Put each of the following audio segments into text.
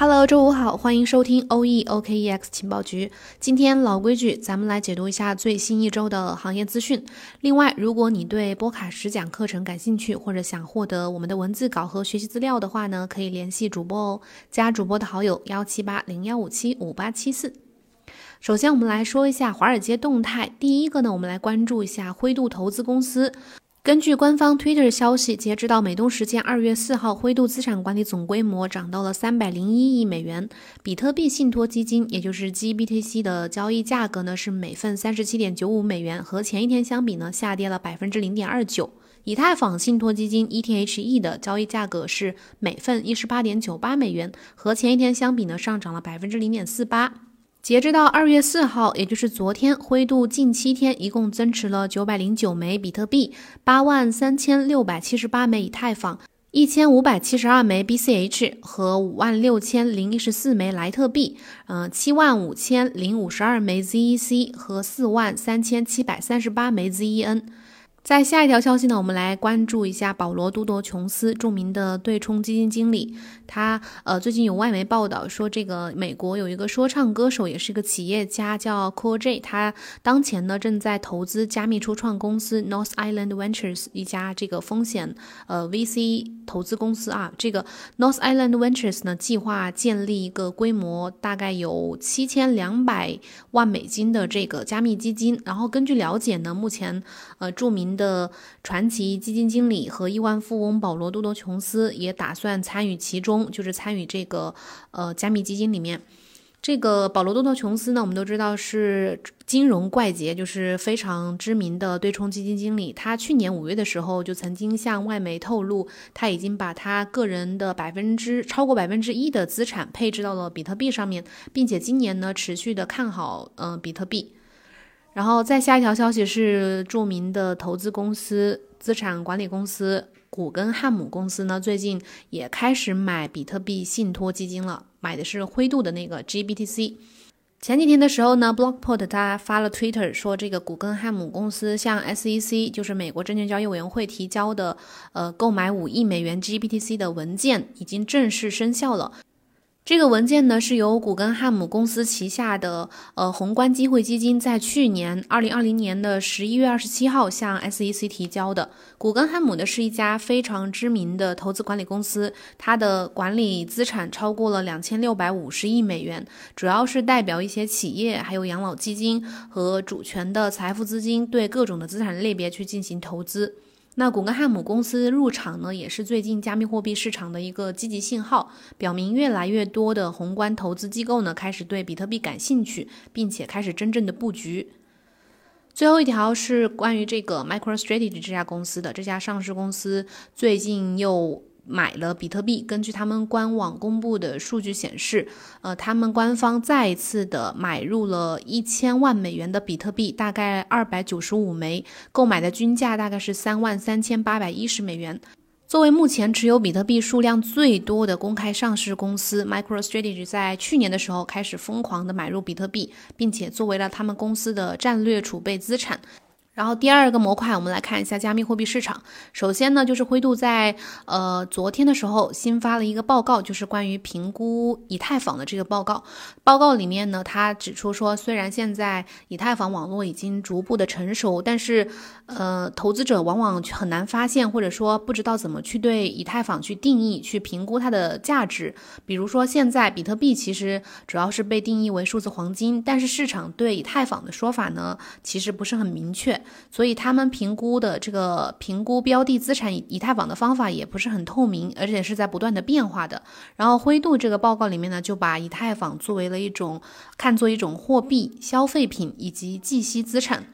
Hello，周五好，欢迎收听 OE OKEX 情报局。今天老规矩，咱们来解读一下最新一周的行业资讯。另外，如果你对波卡实讲课程感兴趣，或者想获得我们的文字稿和学习资料的话呢，可以联系主播哦，加主播的好友幺七八零幺五七五八七四。首先，我们来说一下华尔街动态。第一个呢，我们来关注一下灰度投资公司。根据官方 Twitter 消息，截止到美东时间二月四号，灰度资产管理总规模涨到了三百零一亿美元。比特币信托基金，也就是 GBTC 的交易价格呢是每份三十七点九五美元，和前一天相比呢下跌了百分之零点二九。以太坊信托基金 ETHE 的交易价格是每份一十八点九八美元，和前一天相比呢上涨了百分之零点四八。截至到二月四号，也就是昨天，灰度近七天一共增持了九百零九枚比特币，八万三千六百七十八枚以太坊，一千五百七十二枚 BCH 和五万六千零一十四枚莱特币，嗯，七万五千零五十二枚 ZEC 和四万三千七百三十八枚 ZEN。在下一条消息呢，我们来关注一下保罗·都铎·琼斯，著名的对冲基金经理。他呃，最近有外媒报道说，这个美国有一个说唱歌手，也是一个企业家，叫 Cool J。他当前呢正在投资加密初创公司 North Island Ventures 一家这个风险呃 VC 投资公司啊。这个 North Island Ventures 呢，计划建立一个规模大概有七千两百万美金的这个加密基金。然后根据了解呢，目前呃著名的传奇基金经理和亿万富翁保罗·多多琼斯也打算参与其中，就是参与这个呃加密基金里面。这个保罗·多多琼斯呢，我们都知道是金融怪杰，就是非常知名的对冲基金经理。他去年五月的时候就曾经向外媒透露，他已经把他个人的百分之超过百分之一的资产配置到了比特币上面，并且今年呢持续的看好嗯比特币。然后再下一条消息是，著名的投资公司、资产管理公司古根汉姆公司呢，最近也开始买比特币信托基金了，买的是灰度的那个 GBTC。前几天的时候呢，Blockport 他发了 Twitter 说，这个古根汉姆公司向 SEC，就是美国证券交易委员会提交的，呃，购买五亿美元 GBTC 的文件已经正式生效了。这个文件呢，是由古根汉姆公司旗下的呃宏观机会基金在去年二零二零年的十一月二十七号向 SEC 提交的。古根汉姆呢是一家非常知名的投资管理公司，它的管理资产超过了两千六百五十亿美元，主要是代表一些企业、还有养老基金和主权的财富资金，对各种的资产类别去进行投资。那古根汉姆公司入场呢，也是最近加密货币市场的一个积极信号，表明越来越多的宏观投资机构呢开始对比特币感兴趣，并且开始真正的布局。最后一条是关于这个 MicroStrategy 这家公司的，这家上市公司最近又。买了比特币。根据他们官网公布的数据显示，呃，他们官方再一次的买入了一千万美元的比特币，大概二百九十五枚，购买的均价大概是三万三千八百一十美元。作为目前持有比特币数量最多的公开上市公司，MicroStrategy 在去年的时候开始疯狂的买入比特币，并且作为了他们公司的战略储备资产。然后第二个模块，我们来看一下加密货币市场。首先呢，就是灰度在呃昨天的时候新发了一个报告，就是关于评估以太坊的这个报告。报告里面呢，他指出说，虽然现在以太坊网络已经逐步的成熟，但是呃投资者往往很难发现，或者说不知道怎么去对以太坊去定义、去评估它的价值。比如说现在比特币其实主要是被定义为数字黄金，但是市场对以太坊的说法呢，其实不是很明确。所以他们评估的这个评估标的资产以以太坊的方法也不是很透明，而且是在不断的变化的。然后灰度这个报告里面呢，就把以太坊作为了一种看作一种货币、消费品以及计息资产。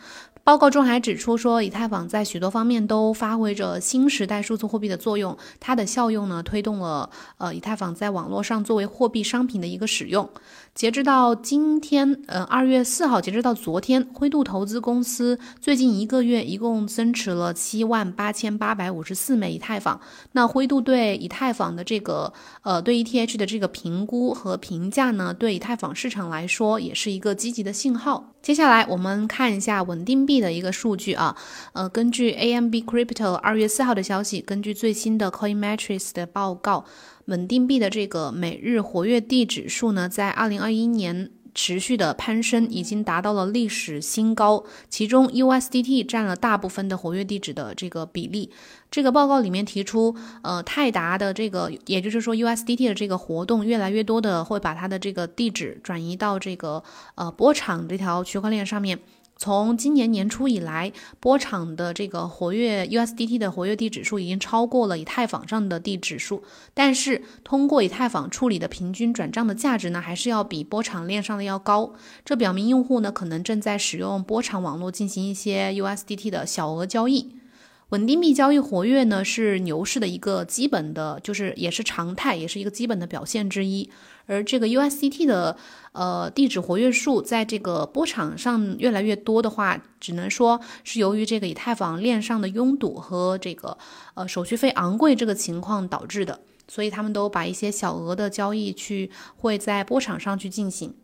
报告中还指出说，以太坊在许多方面都发挥着新时代数字货币的作用，它的效用呢，推动了呃以太坊在网络上作为货币商品的一个使用。截至到今天，呃，二月四号，截至到昨天，灰度投资公司最近一个月一共增持了七万八千八百五十四枚以太坊。那灰度对以太坊的这个，呃，对 ETH 的这个评估和评价呢，对以太坊市场来说也是一个积极的信号。接下来我们看一下稳定币。的一个数据啊，呃，根据 AMB Crypto 二月四号的消息，根据最新的 Coinmetrics 的报告，稳定币的这个每日活跃地指数呢，在二零二一年。持续的攀升已经达到了历史新高，其中 USDT 占了大部分的活跃地址的这个比例。这个报告里面提出，呃，泰达的这个，也就是说 USDT 的这个活动，越来越多的会把它的这个地址转移到这个呃波场这条区块链上面。从今年年初以来，波场的这个活跃 USDT 的活跃地指数已经超过了以太坊上的地指数，但是通过以太坊处理的平均转账的价值呢，还是要比波场链上的要高。这表明用户呢可能正在使用波场网络进行一些 USDT 的小额交易。稳定币交易活跃呢，是牛市的一个基本的，就是也是常态，也是一个基本的表现之一。而这个 USDT 的呃地址活跃数在这个波场上越来越多的话，只能说是由于这个以太坊链上的拥堵和这个呃手续费昂贵这个情况导致的。所以他们都把一些小额的交易去会在波场上去进行。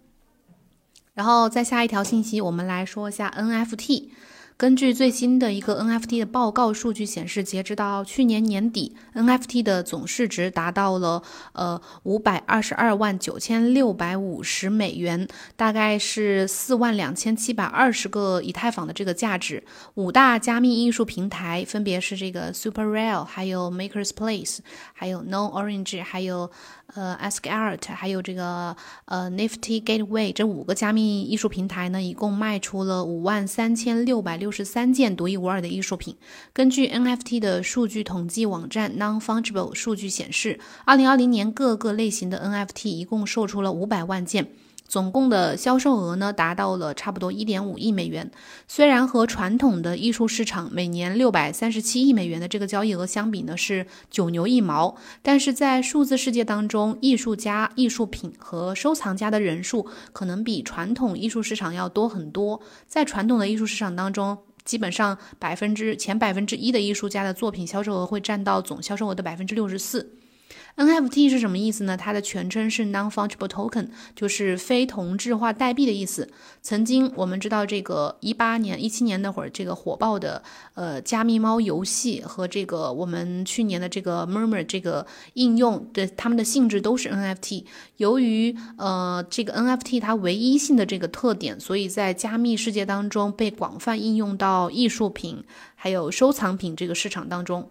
然后再下一条信息，我们来说一下 NFT。根据最新的一个 NFT 的报告数据显示，截止到去年年底，NFT 的总市值达到了呃五百二十二万九千六百五十美元，大概是四万两千七百二十个以太坊的这个价值。五大加密艺术平台分别是这个 Super Real，还有 Makers Place，还有 No Orange，还有。呃，Ask Art，还有这个呃，Nifty Gateway 这五个加密艺术平台呢，一共卖出了五万三千六百六十三件独一无二的艺术品。根据 NFT 的数据统计网站 Non-Fungible 数据显示，二零二零年各个类型的 NFT 一共售出了五百万件。总共的销售额呢，达到了差不多一点五亿美元。虽然和传统的艺术市场每年六百三十七亿美元的这个交易额相比呢，是九牛一毛，但是在数字世界当中，艺术家、艺术品和收藏家的人数可能比传统艺术市场要多很多。在传统的艺术市场当中，基本上百分之前百分之一的艺术家的作品销售额会占到总销售额的百分之六十四。NFT 是什么意思呢？它的全称是 Non-Fungible Token，就是非同质化代币的意思。曾经我们知道这个一八年、一七年那会儿，这个火爆的呃加密猫游戏和这个我们去年的这个 Murmur 这个应用的，它们的性质都是 NFT。由于呃这个 NFT 它唯一性的这个特点，所以在加密世界当中被广泛应用到艺术品还有收藏品这个市场当中。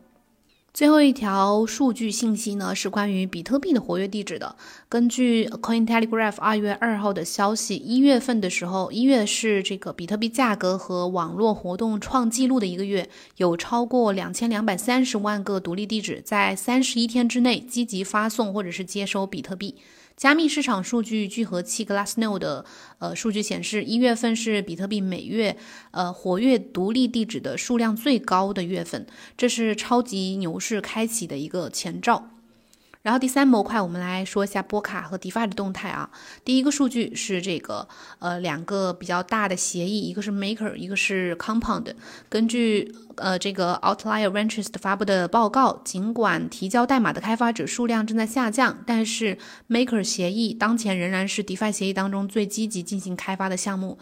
最后一条数据信息呢，是关于比特币的活跃地址的。根据 Cointelegraph 二月二号的消息，一月份的时候，一月是这个比特币价格和网络活动创纪录的一个月，有超过两千两百三十万个独立地址在三十一天之内积极发送或者是接收比特币。加密市场数据聚合器 Glassnode 的呃数据显示，一月份是比特币每月呃活跃独立地址的数量最高的月份，这是超级牛市开启的一个前兆。然后第三模块，我们来说一下波卡和 DeFi 的动态啊。第一个数据是这个，呃，两个比较大的协议，一个是 Maker，一个是 Compound。根据呃这个 Outlier Ventures 发布的报告，尽管提交代码的开发者数量正在下降，但是 Maker 协议当前仍然是 DeFi 协议当中最积极进行开发的项目。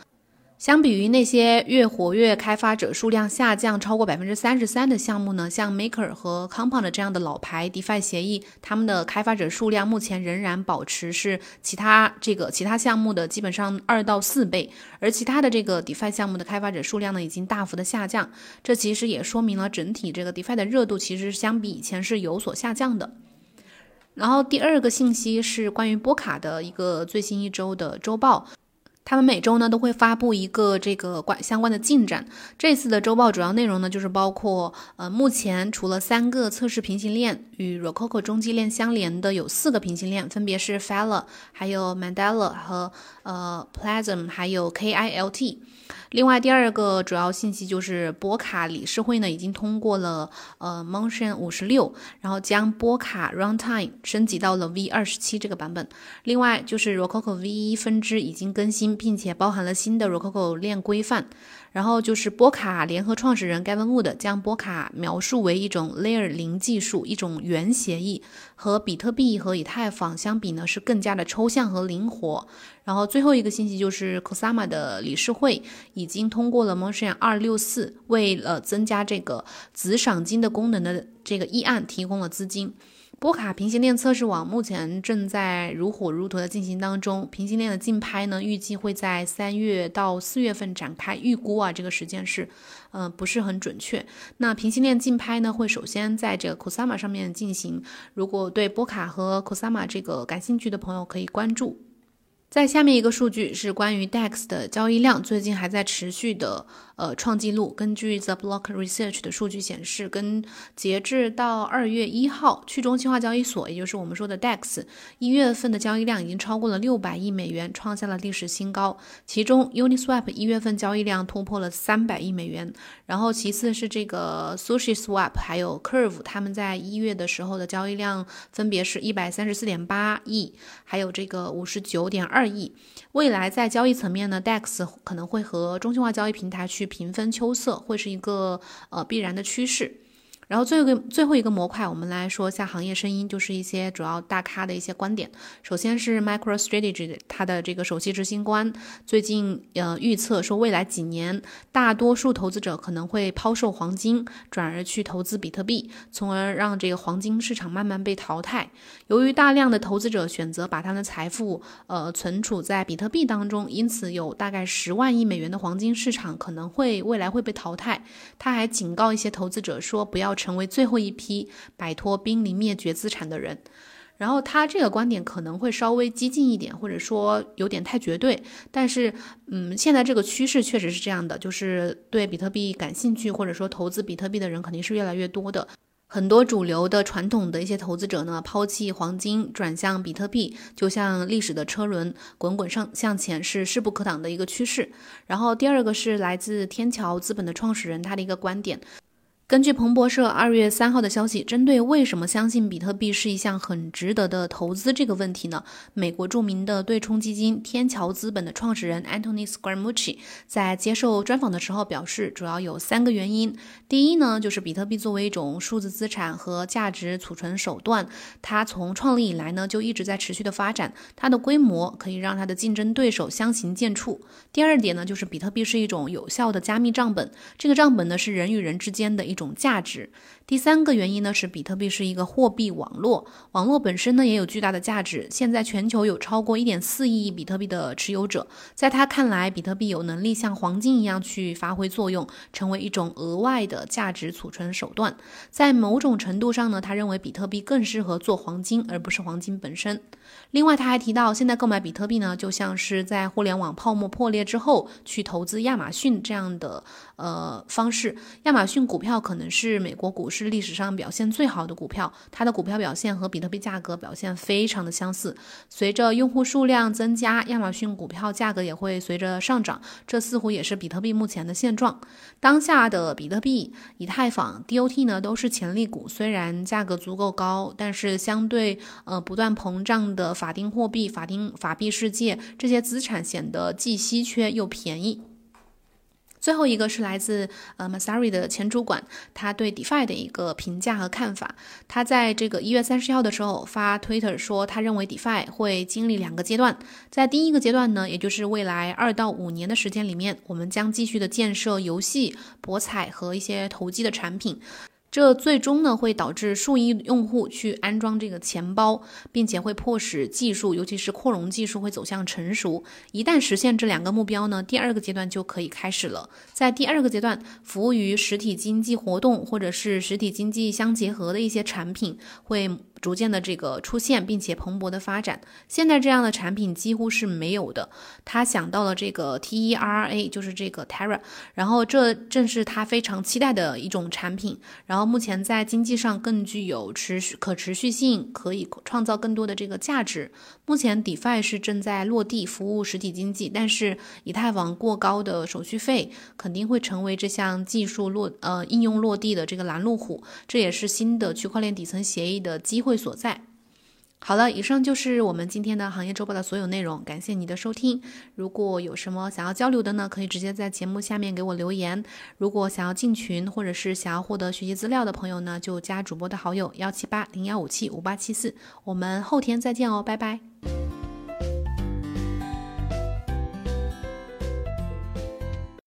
相比于那些越活跃、开发者数量下降超过百分之三十三的项目呢，像 Maker 和 Compound 这样的老牌 DeFi 协议，他们的开发者数量目前仍然保持是其他这个其他项目的基本上二到四倍，而其他的这个 DeFi 项目的开发者数量呢，已经大幅的下降。这其实也说明了整体这个 DeFi 的热度其实相比以前是有所下降的。然后第二个信息是关于波卡的一个最新一周的周报。他们每周呢都会发布一个这个关相关的进展。这次的周报主要内容呢就是包括，呃，目前除了三个测试平行链与 Rococo 中继链相连的有四个平行链，分别是 f e l a 还有 Mandela 和呃 Plasm，还有 KILT。另外，第二个主要信息就是波卡理事会呢已经通过了呃 Motion 五十六，然后将波卡 Runtime 升级到了 V 二十七这个版本。另外就是 Rococo V 一分支已经更新，并且包含了新的 Rococo 链规范。然后就是波卡联合创始人 Gavin Wood 将波卡描述为一种 Layer 零技术，一种元协议，和比特币和以太坊相比呢，是更加的抽象和灵活。然后最后一个信息就是 k o s a m a 的理事会已经通过了 Motion 二六四，为了增加这个子赏金的功能的这个议案提供了资金。波卡平行链测试网目前正在如火如荼的进行当中，平行链的竞拍呢，预计会在三月到四月份展开。预估啊，这个时间是，嗯，不是很准确。那平行链竞拍呢，会首先在这个 Cosama 上面进行。如果对波卡和 Cosama 这个感兴趣的朋友，可以关注。在下面一个数据是关于 DEX 的交易量，最近还在持续的呃创纪录。根据 The Block Research 的数据显示，跟截至到二月一号，去中心化交易所，也就是我们说的 DEX，一月份的交易量已经超过了六百亿美元，创下了历史新高。其中 Uniswap 一月份交易量突破了三百亿美元，然后其次是这个 SushiSwap 还有 Curve，他们在一月的时候的交易量分别是一百三十四点八亿，还有这个五十九点二。亿，未来在交易层面呢，DEX 可能会和中心化交易平台去平分秋色，会是一个呃必然的趋势。然后最后个最后一个模块，我们来说一下行业声音，就是一些主要大咖的一些观点。首先是 MicroStrategy 它的这个首席执行官最近呃预测说，未来几年大多数投资者可能会抛售黄金，转而去投资比特币，从而让这个黄金市场慢慢被淘汰。由于大量的投资者选择把他们的财富呃存储在比特币当中，因此有大概十万亿美元的黄金市场可能会未来会被淘汰。他还警告一些投资者说，不要。成为最后一批摆脱濒临灭绝资产的人，然后他这个观点可能会稍微激进一点，或者说有点太绝对。但是，嗯，现在这个趋势确实是这样的，就是对比特币感兴趣或者说投资比特币的人肯定是越来越多的。很多主流的传统的一些投资者呢，抛弃黄金转向比特币，就像历史的车轮滚滚上向前，是势不可挡的一个趋势。然后第二个是来自天桥资本的创始人他的一个观点。根据彭博社二月三号的消息，针对为什么相信比特币是一项很值得的投资这个问题呢？美国著名的对冲基金天桥资本的创始人 Anthony Scaramucci 在接受专访的时候表示，主要有三个原因。第一呢，就是比特币作为一种数字资产和价值储存手段，它从创立以来呢就一直在持续的发展，它的规模可以让它的竞争对手相形见绌。第二点呢，就是比特币是一种有效的加密账本，这个账本呢是人与人之间的一。种价值。第三个原因呢是比特币是一个货币网络，网络本身呢也有巨大的价值。现在全球有超过一点四亿比特币的持有者，在他看来，比特币有能力像黄金一样去发挥作用，成为一种额外的价值储存手段。在某种程度上呢，他认为比特币更适合做黄金，而不是黄金本身。另外，他还提到，现在购买比特币呢，就像是在互联网泡沫破裂之后去投资亚马逊这样的呃方式。亚马逊股票可能是美国股市。是历史上表现最好的股票，它的股票表现和比特币价格表现非常的相似。随着用户数量增加，亚马逊股票价格也会随着上涨，这似乎也是比特币目前的现状。当下的比特币、以太坊、DOT 呢都是潜力股，虽然价格足够高，但是相对呃不断膨胀的法定货币、法定法币世界，这些资产显得既稀缺又便宜。最后一个是来自呃 Masari 的前主管，他对 DeFi 的一个评价和看法。他在这个一月三十号的时候发 Twitter 说，他认为 DeFi 会经历两个阶段。在第一个阶段呢，也就是未来二到五年的时间里面，我们将继续的建设游戏、博彩和一些投机的产品。这最终呢会导致数亿用户去安装这个钱包，并且会迫使技术，尤其是扩容技术会走向成熟。一旦实现这两个目标呢，第二个阶段就可以开始了。在第二个阶段，服务于实体经济活动或者是实体经济相结合的一些产品会。逐渐的这个出现，并且蓬勃的发展。现在这样的产品几乎是没有的。他想到了这个 T E R A，就是这个 Terra，然后这正是他非常期待的一种产品。然后目前在经济上更具有持续可持续性，可以创造更多的这个价值。目前 DeFi 是正在落地服务实体经济，但是以太坊过高的手续费肯定会成为这项技术落呃应用落地的这个拦路虎。这也是新的区块链底层协议的机会。会所在。好了，以上就是我们今天的行业周报的所有内容，感谢你的收听。如果有什么想要交流的呢，可以直接在节目下面给我留言。如果想要进群或者是想要获得学习资料的朋友呢，就加主播的好友幺七八零幺五七五八七四。我们后天再见哦，拜拜。